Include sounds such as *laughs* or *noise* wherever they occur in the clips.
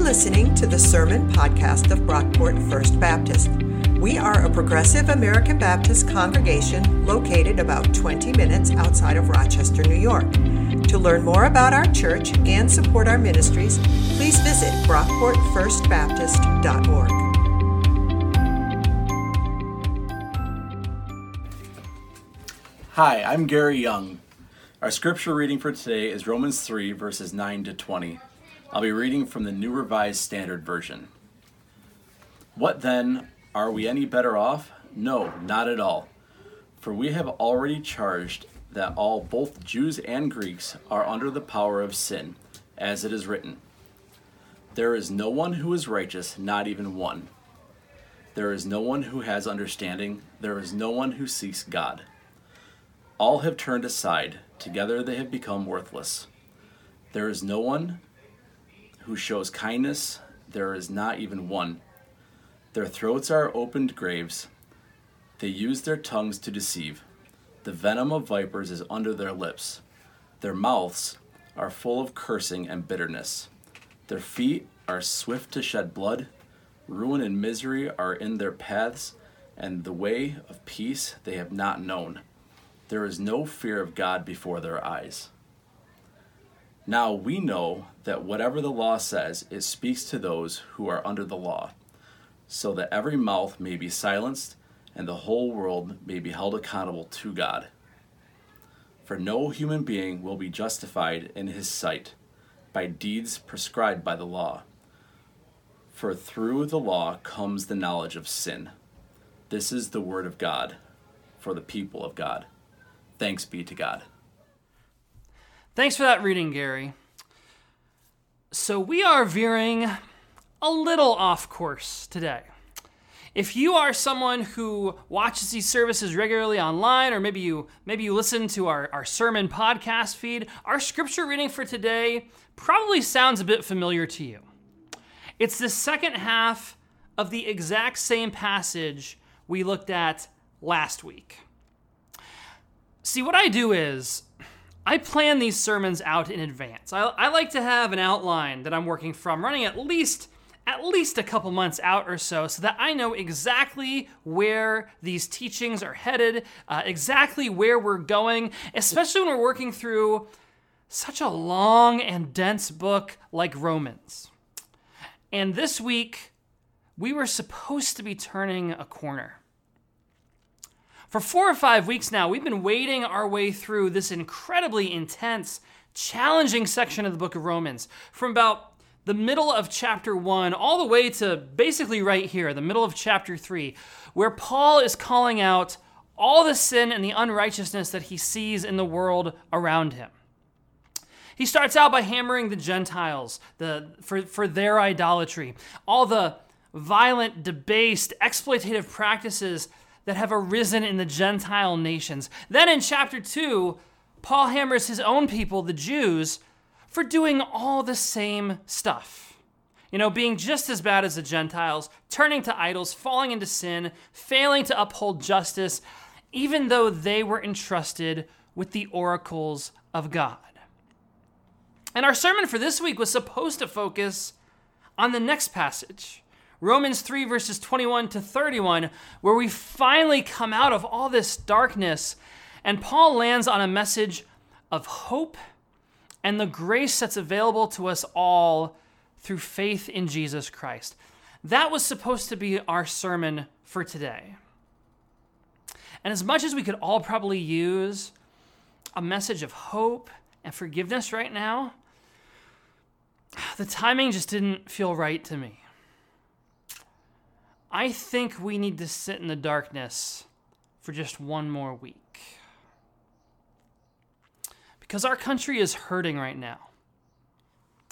listening to the Sermon Podcast of Brockport First Baptist. We are a progressive American Baptist congregation located about 20 minutes outside of Rochester, New York. To learn more about our church and support our ministries, please visit brockportfirstbaptist.org. Hi, I'm Gary Young. Our scripture reading for today is Romans 3, verses 9 to 20. I'll be reading from the New Revised Standard Version. What then? Are we any better off? No, not at all. For we have already charged that all, both Jews and Greeks, are under the power of sin, as it is written There is no one who is righteous, not even one. There is no one who has understanding, there is no one who seeks God. All have turned aside, together they have become worthless. There is no one who shows kindness, there is not even one. Their throats are opened graves. They use their tongues to deceive. The venom of vipers is under their lips. Their mouths are full of cursing and bitterness. Their feet are swift to shed blood. Ruin and misery are in their paths, and the way of peace they have not known. There is no fear of God before their eyes. Now we know that whatever the law says, it speaks to those who are under the law, so that every mouth may be silenced and the whole world may be held accountable to God. For no human being will be justified in his sight by deeds prescribed by the law. For through the law comes the knowledge of sin. This is the word of God for the people of God. Thanks be to God. Thanks for that reading, Gary. So, we are veering a little off course today. If you are someone who watches these services regularly online, or maybe you maybe you listen to our, our sermon podcast feed, our scripture reading for today probably sounds a bit familiar to you. It's the second half of the exact same passage we looked at last week. See, what I do is I plan these sermons out in advance. I, I, like to have an outline that I'm working from, running at least at least a couple months out or so, so that I know exactly where these teachings are headed, uh, exactly where we're going, especially when we're working through such a long and dense book like Romans. And this week, we were supposed to be turning a corner. For four or five weeks now, we've been wading our way through this incredibly intense, challenging section of the book of Romans. From about the middle of chapter one all the way to basically right here, the middle of chapter three, where Paul is calling out all the sin and the unrighteousness that he sees in the world around him. He starts out by hammering the Gentiles the, for, for their idolatry, all the violent, debased, exploitative practices that have arisen in the Gentile nations. Then in chapter 2, Paul hammers his own people, the Jews, for doing all the same stuff. You know, being just as bad as the Gentiles, turning to idols, falling into sin, failing to uphold justice, even though they were entrusted with the oracles of God. And our sermon for this week was supposed to focus on the next passage Romans 3, verses 21 to 31, where we finally come out of all this darkness. And Paul lands on a message of hope and the grace that's available to us all through faith in Jesus Christ. That was supposed to be our sermon for today. And as much as we could all probably use a message of hope and forgiveness right now, the timing just didn't feel right to me. I think we need to sit in the darkness for just one more week. Because our country is hurting right now.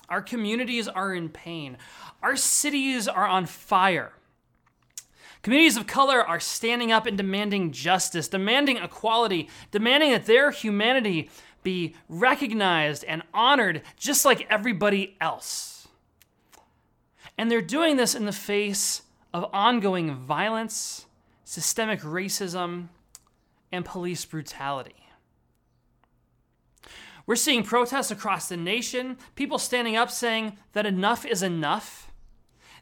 Our communities are in pain. Our cities are on fire. Communities of color are standing up and demanding justice, demanding equality, demanding that their humanity be recognized and honored just like everybody else. And they're doing this in the face of ongoing violence, systemic racism, and police brutality. We're seeing protests across the nation, people standing up saying that enough is enough.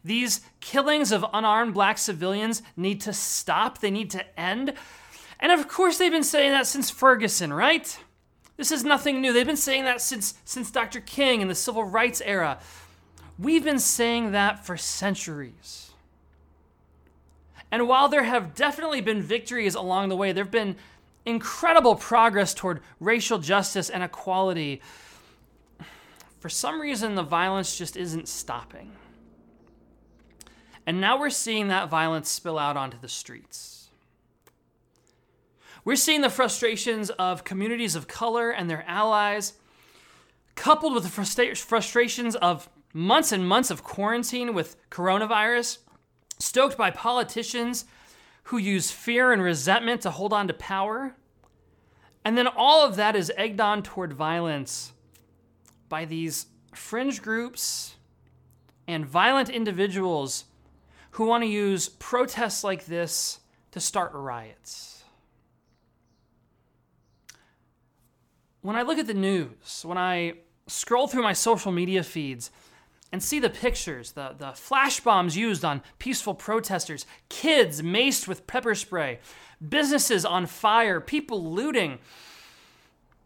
These killings of unarmed black civilians need to stop, they need to end. And of course, they've been saying that since Ferguson, right? This is nothing new. They've been saying that since, since Dr. King and the civil rights era. We've been saying that for centuries. And while there have definitely been victories along the way, there have been incredible progress toward racial justice and equality. For some reason, the violence just isn't stopping. And now we're seeing that violence spill out onto the streets. We're seeing the frustrations of communities of color and their allies, coupled with the frustrations of months and months of quarantine with coronavirus, stoked by politicians who use fear and resentment to hold on to power. And then all of that is egged on toward violence by these fringe groups and violent individuals who want to use protests like this to start riots. When I look at the news, when I scroll through my social media feeds, and see the pictures, the, the flash bombs used on peaceful protesters, kids maced with pepper spray, businesses on fire, people looting.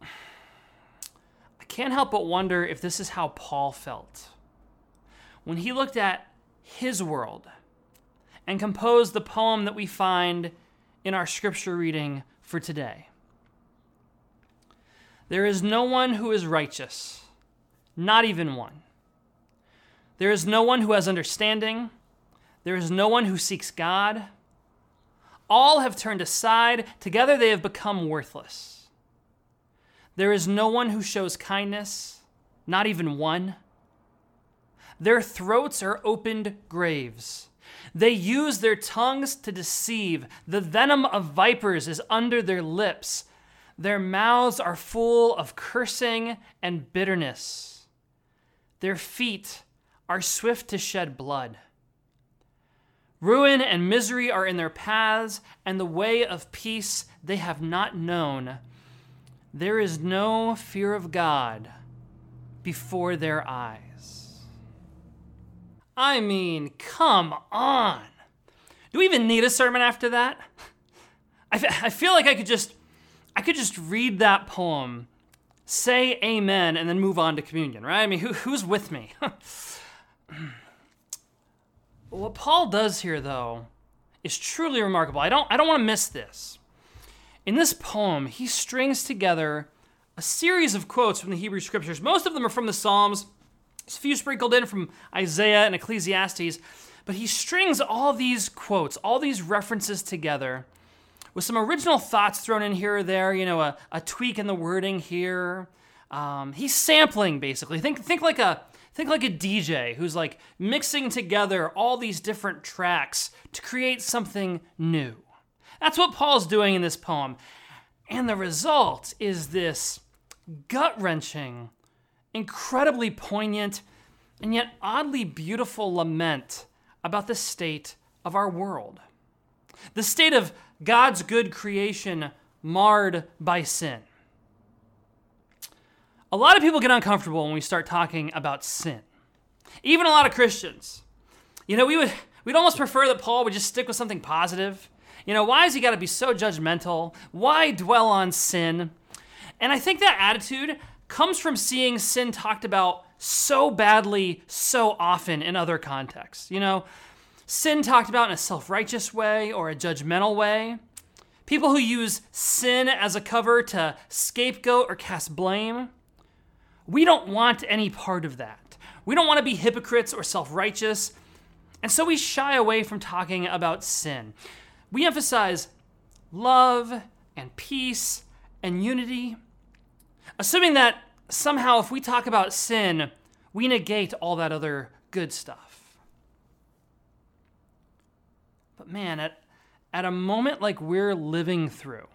I can't help but wonder if this is how Paul felt when he looked at his world and composed the poem that we find in our scripture reading for today. There is no one who is righteous, not even one. There is no one who has understanding. There is no one who seeks God. All have turned aside. Together they have become worthless. There is no one who shows kindness, not even one. Their throats are opened graves. They use their tongues to deceive. The venom of vipers is under their lips. Their mouths are full of cursing and bitterness. Their feet are swift to shed blood. Ruin and misery are in their paths, and the way of peace they have not known. There is no fear of God before their eyes. I mean, come on. Do we even need a sermon after that? I, f- I feel like I could just I could just read that poem, say amen, and then move on to communion, right? I mean, who, who's with me? *laughs* *clears throat* what Paul does here, though, is truly remarkable. I don't, I don't want to miss this. In this poem, he strings together a series of quotes from the Hebrew scriptures. Most of them are from the Psalms, a few sprinkled in from Isaiah and Ecclesiastes. But he strings all these quotes, all these references together with some original thoughts thrown in here or there, you know, a, a tweak in the wording here. Um, he's sampling basically. Think, think like a Think like a DJ who's like mixing together all these different tracks to create something new. That's what Paul's doing in this poem. And the result is this gut wrenching, incredibly poignant, and yet oddly beautiful lament about the state of our world. The state of God's good creation marred by sin. A lot of people get uncomfortable when we start talking about sin. Even a lot of Christians. You know, we would we'd almost prefer that Paul would just stick with something positive. You know, why has he got to be so judgmental? Why dwell on sin? And I think that attitude comes from seeing sin talked about so badly so often in other contexts. You know, sin talked about in a self righteous way or a judgmental way. People who use sin as a cover to scapegoat or cast blame. We don't want any part of that. We don't want to be hypocrites or self righteous, and so we shy away from talking about sin. We emphasize love and peace and unity, assuming that somehow if we talk about sin, we negate all that other good stuff. But man, at, at a moment like we're living through,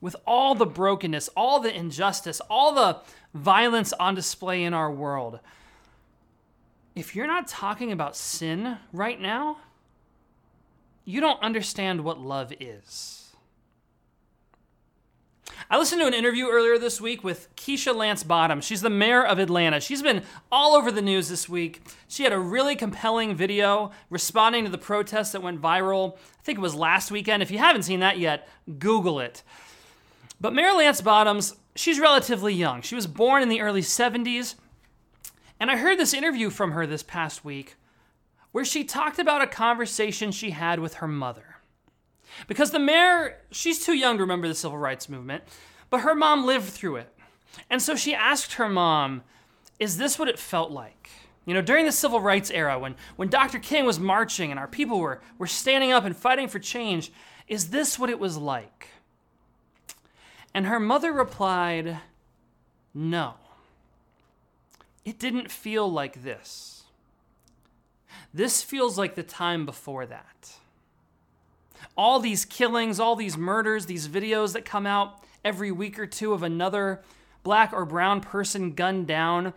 with all the brokenness, all the injustice, all the violence on display in our world. If you're not talking about sin right now, you don't understand what love is. I listened to an interview earlier this week with Keisha Lance Bottoms. She's the mayor of Atlanta. She's been all over the news this week. She had a really compelling video responding to the protests that went viral. I think it was last weekend. If you haven't seen that yet, Google it. But Mayor Lance Bottoms, she's relatively young. She was born in the early 70s. And I heard this interview from her this past week where she talked about a conversation she had with her mother. Because the mayor, she's too young to remember the civil rights movement, but her mom lived through it. And so she asked her mom, Is this what it felt like? You know, during the civil rights era, when, when Dr. King was marching and our people were, were standing up and fighting for change, is this what it was like? And her mother replied, No. It didn't feel like this. This feels like the time before that all these killings, all these murders, these videos that come out every week or two of another black or brown person gunned down,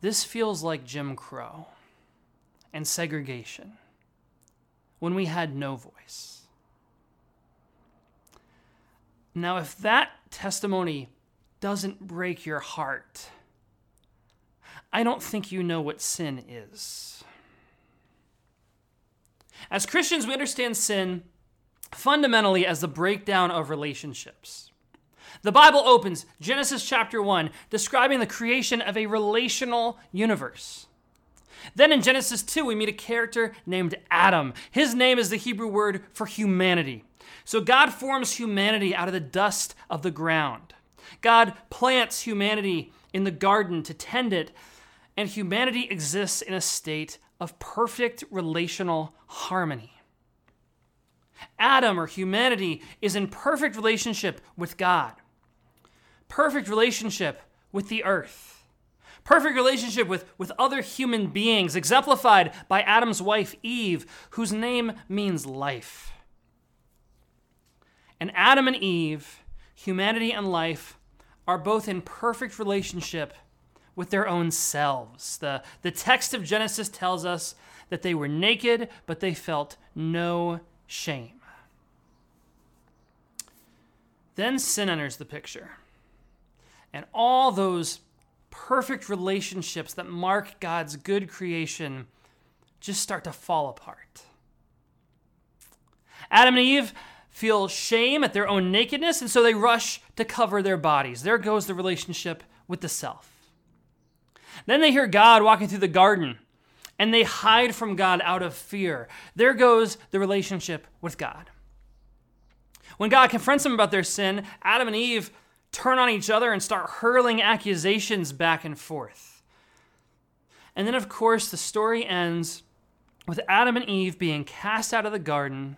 this feels like Jim Crow and segregation when we had no voice. Now, if that testimony doesn't break your heart, I don't think you know what sin is. As Christians, we understand sin fundamentally as the breakdown of relationships. The Bible opens Genesis chapter 1, describing the creation of a relational universe. Then in Genesis 2, we meet a character named Adam. His name is the Hebrew word for humanity. So God forms humanity out of the dust of the ground. God plants humanity in the garden to tend it, and humanity exists in a state of perfect relational harmony. Adam or humanity is in perfect relationship with God, perfect relationship with the earth, perfect relationship with, with other human beings, exemplified by Adam's wife Eve, whose name means life. And Adam and Eve, humanity and life, are both in perfect relationship with their own selves. The, the text of Genesis tells us that they were naked, but they felt no shame. Then sin enters the picture. And all those perfect relationships that mark God's good creation just start to fall apart. Adam and Eve feel shame at their own nakedness, and so they rush to cover their bodies. There goes the relationship with the self. Then they hear God walking through the garden and they hide from God out of fear. There goes the relationship with God. When God confronts them about their sin, Adam and Eve turn on each other and start hurling accusations back and forth. And then, of course, the story ends with Adam and Eve being cast out of the garden,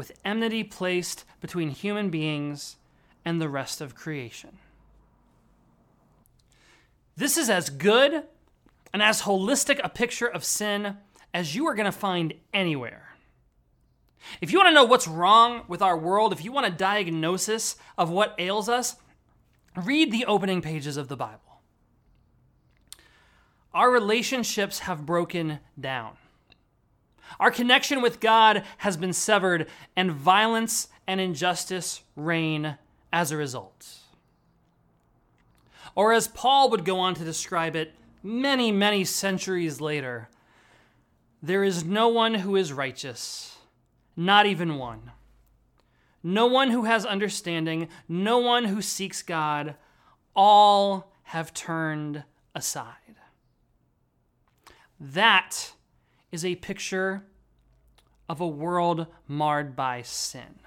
with enmity placed between human beings and the rest of creation. This is as good and as holistic a picture of sin as you are going to find anywhere. If you want to know what's wrong with our world, if you want a diagnosis of what ails us, read the opening pages of the Bible. Our relationships have broken down. Our connection with God has been severed, and violence and injustice reign as a result. Or as Paul would go on to describe it many, many centuries later, there is no one who is righteous, not even one. No one who has understanding, no one who seeks God. All have turned aside. That is a picture of a world marred by sin.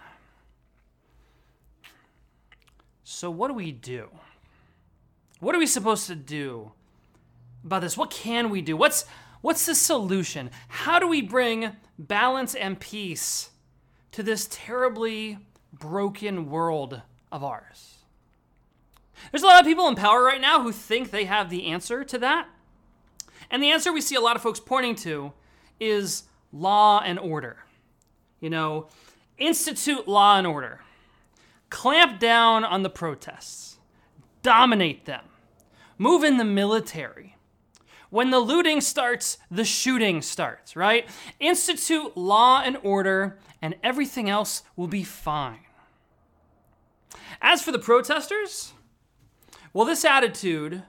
So, what do we do? What are we supposed to do about this? What can we do? What's what's the solution? How do we bring balance and peace to this terribly broken world of ours? There's a lot of people in power right now who think they have the answer to that. And the answer we see a lot of folks pointing to is law and order. You know, institute law and order, clamp down on the protests, dominate them, move in the military. When the looting starts, the shooting starts, right? Institute law and order, and everything else will be fine. As for the protesters, well, this attitude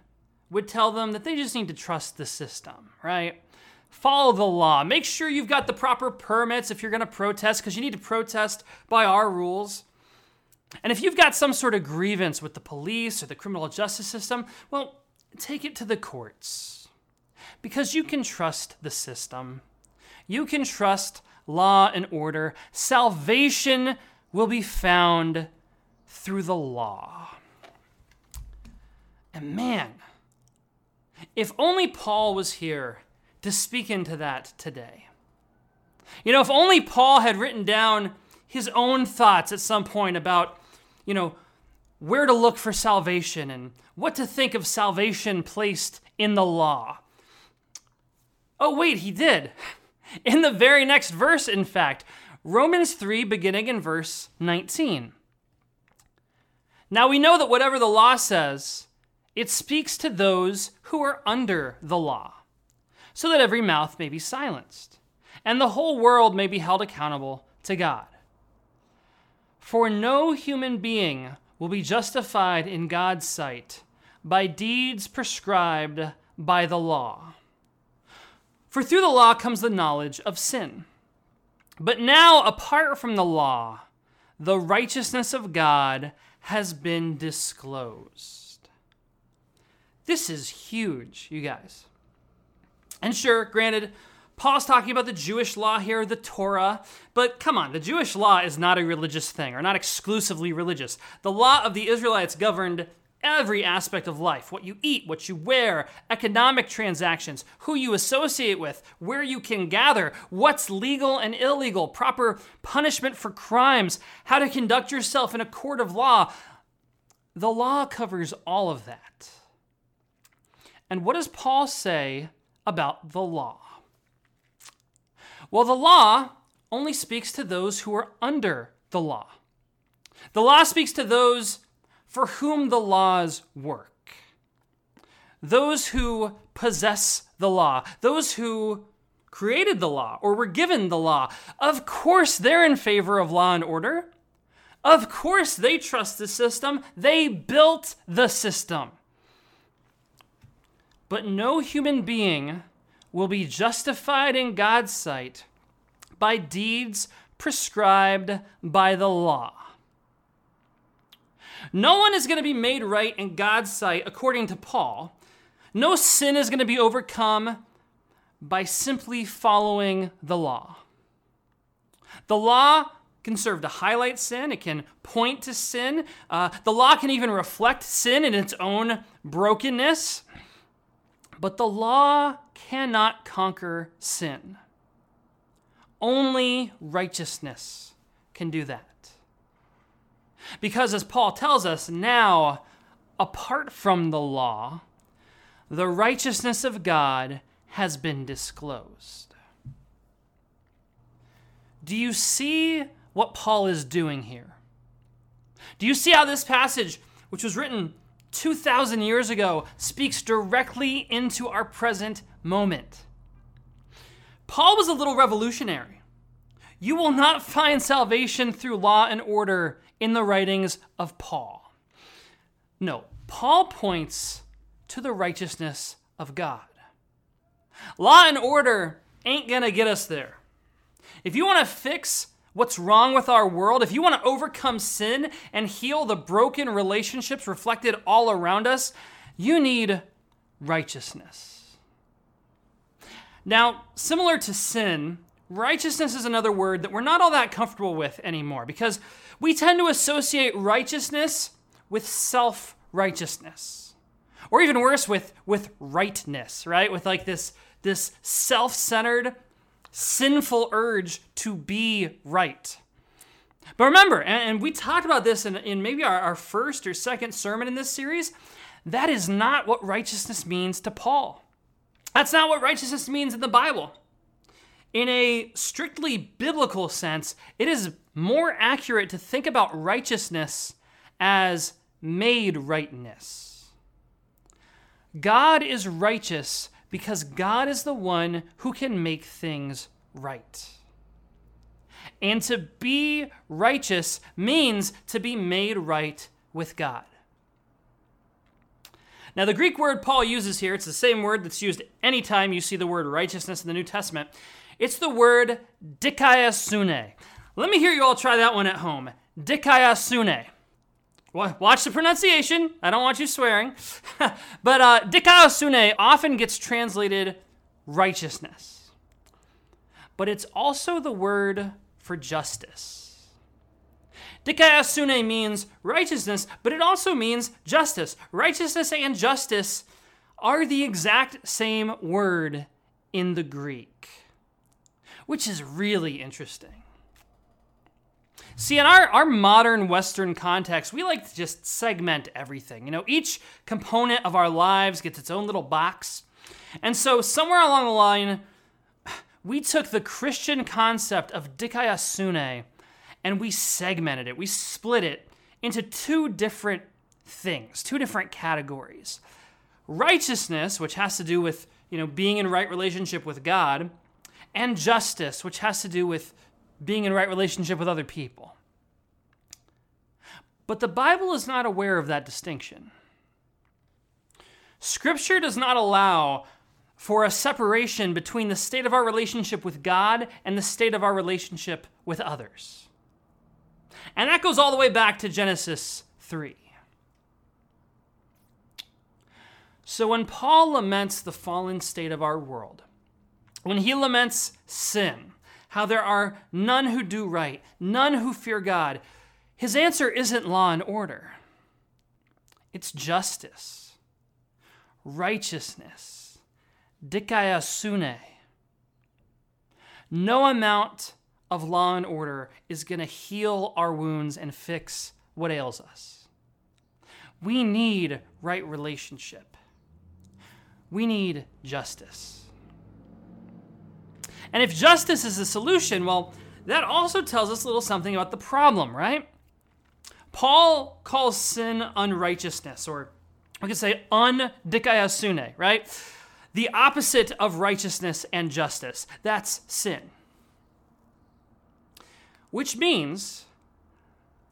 would tell them that they just need to trust the system, right? Follow the law. Make sure you've got the proper permits if you're going to protest, because you need to protest by our rules. And if you've got some sort of grievance with the police or the criminal justice system, well, take it to the courts. Because you can trust the system. You can trust law and order. Salvation will be found through the law. And man, if only Paul was here to speak into that today. You know, if only Paul had written down his own thoughts at some point about, you know, where to look for salvation and what to think of salvation placed in the law. Oh, wait, he did. *laughs* In the very next verse, in fact, Romans 3, beginning in verse 19. Now we know that whatever the law says, it speaks to those who are under the law, so that every mouth may be silenced, and the whole world may be held accountable to God. For no human being will be justified in God's sight by deeds prescribed by the law. For through the law comes the knowledge of sin. But now, apart from the law, the righteousness of God has been disclosed. This is huge, you guys. And sure, granted, Paul's talking about the Jewish law here, the Torah, but come on, the Jewish law is not a religious thing, or not exclusively religious. The law of the Israelites governed every aspect of life what you eat, what you wear, economic transactions, who you associate with, where you can gather, what's legal and illegal, proper punishment for crimes, how to conduct yourself in a court of law. The law covers all of that. And what does Paul say about the law? Well, the law only speaks to those who are under the law. The law speaks to those for whom the laws work. Those who possess the law, those who created the law or were given the law. Of course, they're in favor of law and order. Of course, they trust the system. They built the system. But no human being will be justified in God's sight by deeds prescribed by the law. No one is going to be made right in God's sight, according to Paul. No sin is going to be overcome by simply following the law. The law can serve to highlight sin, it can point to sin. Uh, the law can even reflect sin in its own brokenness. But the law cannot conquer sin. Only righteousness can do that. Because as Paul tells us, now, apart from the law, the righteousness of God has been disclosed. Do you see what Paul is doing here? Do you see how this passage, which was written 2,000 years ago, speaks directly into our present moment? Paul was a little revolutionary. You will not find salvation through law and order in the writings of Paul. No, Paul points to the righteousness of God. Law and order ain't gonna get us there. If you wanna fix what's wrong with our world, if you wanna overcome sin and heal the broken relationships reflected all around us, you need righteousness. Now, similar to sin, righteousness is another word that we're not all that comfortable with anymore because we tend to associate righteousness with self righteousness. Or even worse, with, with rightness, right? With like this, this self centered, sinful urge to be right. But remember, and, and, we talked about this in, in maybe our, our first or second sermon in this series, that is not what righteousness means to Paul. That's not what righteousness means in the Bible. In a strictly biblical sense, it is more accurate to think about righteousness as made rightness. God is righteous because God is the one who can make things right. And to be righteous means to be made right with God. Now, the Greek word Paul uses here, it's the same word that's used anytime you see the word righteousness in the New Testament. It's the word dikaiosune. Let me hear you all try that one at home. Dikaiosune. Watch the pronunciation. I don't want you swearing. *laughs* but uh, dikaiosune often gets translated righteousness. But it's also the word for justice. Dikaiosune means righteousness, but it also means justice. Righteousness and justice are the exact same word in the Greek, which is really interesting. See, in our, our modern Western context, we like to just segment everything. You know, each component of our lives gets its own little box. And so, somewhere along the line, we took the Christian concept of dikaiosune and we segmented it. We split it into two different things, two different categories. Righteousness, which has to do with, you know, being in right relationship with God, and justice, which has to do with being in right relationship with other people. But the Bible is not aware of that distinction. Scripture does not allow for a separation between the state of our relationship with God and the state of our relationship with others. And that goes all the way back to Genesis 3. So when Paul laments the fallen state of our world, when he laments sin, how there are none who do right, none who fear God, his answer isn't law and order. It's justice, righteousness, dikaiosune. No amount of law and order is going to heal our wounds and fix what ails us. We need right relationship. We need justice. And if justice is the solution, well, that also tells us a little something about the problem, right? Paul calls sin unrighteousness, or we could say undikaiosune, right? The opposite of righteousness and justice. That's sin. Which means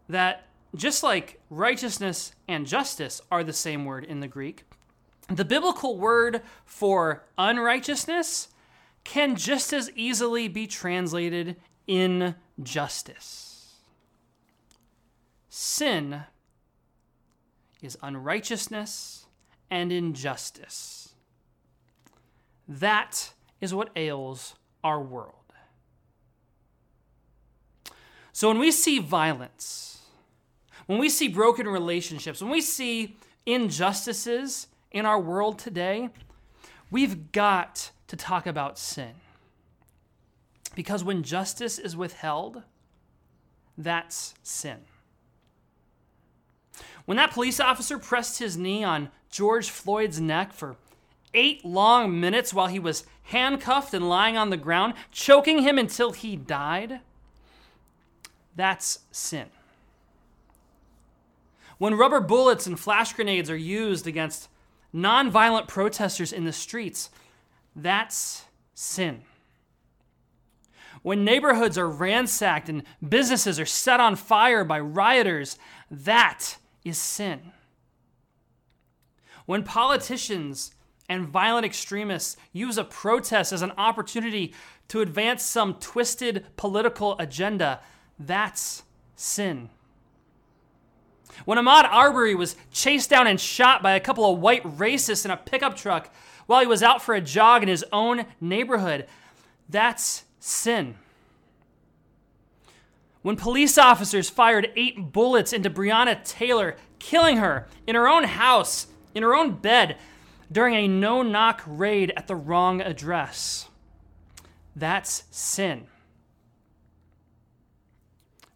that just like righteousness and justice are the same word in the Greek, the biblical word for unrighteousness can just as easily be translated injustice. Sin is unrighteousness and injustice. That is what ails our world. So when we see violence, when we see broken relationships, when we see injustices in our world today, we've got to talk about sin. Because when justice is withheld, that's sin. When that police officer pressed his knee on George Floyd's neck for eight long minutes while he was handcuffed and lying on the ground, choking him until he died, that's sin. When rubber bullets and flash grenades are used against nonviolent protesters in the streets, that's sin. When neighborhoods are ransacked and businesses are set on fire by rioters, that is sin. When politicians and violent extremists use a protest as an opportunity to advance some twisted political agenda, that's sin. When Ahmaud Arbery was chased down and shot by a couple of white racists in a pickup truck while he was out for a jog in his own neighborhood, that's sin. When police officers fired eight bullets into Breonna Taylor, killing her in her own house, in her own bed, during a no knock raid at the wrong address, that's sin.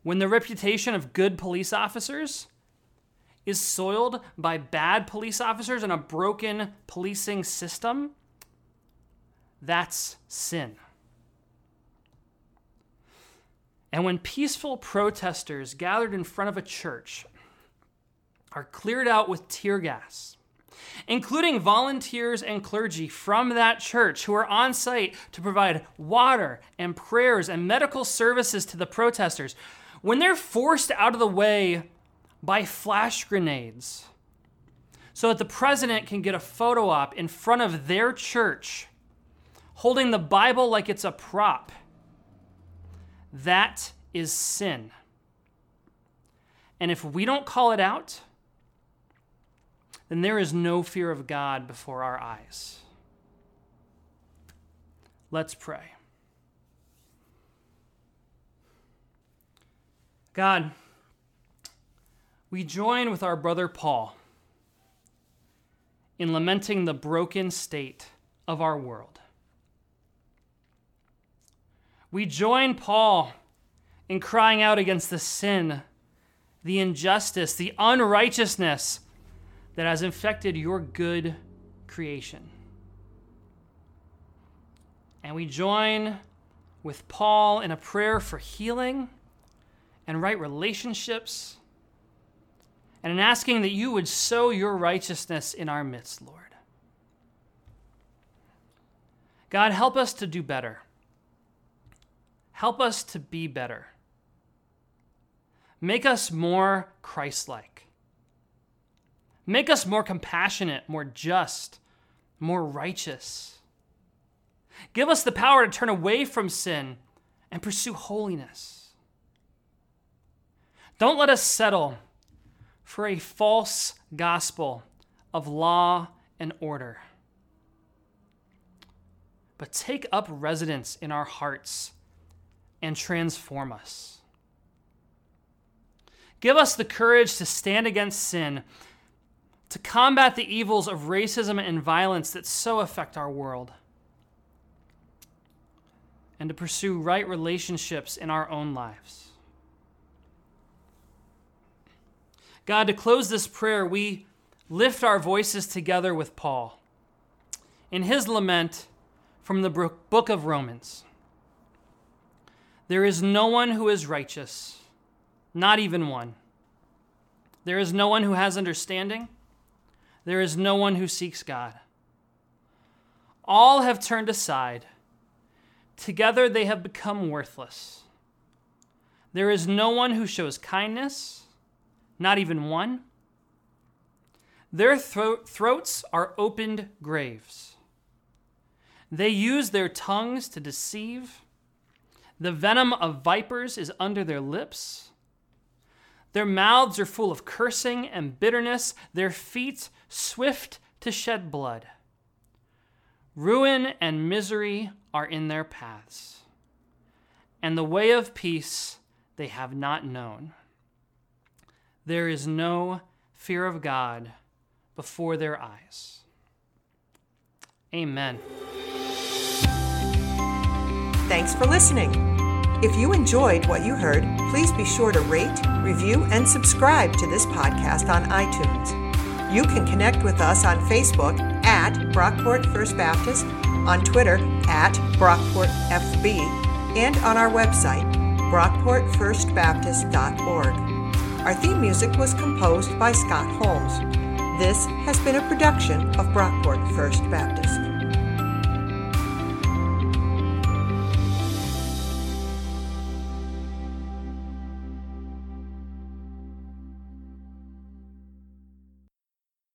When the reputation of good police officers is soiled by bad police officers and a broken policing system, that's sin. And when peaceful protesters gathered in front of a church are cleared out with tear gas, including volunteers and clergy from that church who are on site to provide water and prayers and medical services to the protesters, when they're forced out of the way by flash grenades so that the president can get a photo op in front of their church holding the Bible like it's a prop. That is sin. And if we don't call it out, then there is no fear of God before our eyes. Let's pray. God, we join with our brother Paul in lamenting the broken state of our world. We join Paul in crying out against the sin, the injustice, the unrighteousness that has infected your good creation. And we join with Paul in a prayer for healing and right relationships, and in asking that you would sow your righteousness in our midst, Lord. God, help us to do better. Help us to be better. Make us more Christ like. Make us more compassionate, more just, more righteous. Give us the power to turn away from sin and pursue holiness. Don't let us settle for a false gospel of law and order, but take up residence in our hearts and transform us. Give us the courage to stand against sin, to combat the evils of racism and violence that so affect our world, and to pursue right relationships in our own lives. God, to close this prayer, we lift our voices together with Paul in his lament from the book of Romans. There is no one who is righteous not even one. There is no one who has understanding. There is no one who seeks God. All have turned aside. Together they have become worthless. There is no one who shows kindness, not even one. Their thro- throats are opened graves. They use their tongues to deceive. The venom of vipers is under their lips. Their mouths are full of cursing and bitterness, their feet swift to shed blood. Ruin and misery are in their paths, and the way of peace they have not known. There is no fear of God before their eyes. Amen. Thanks for listening. If you enjoyed what you heard, please be sure to rate, review, and subscribe to this podcast on iTunes. You can connect with us on Facebook at Brockport First Baptist, on Twitter at BrockportFB, and on our website, brockportfirstbaptist.org. Our theme music was composed by Scott Holmes. This has been a production of Brockport First Baptist.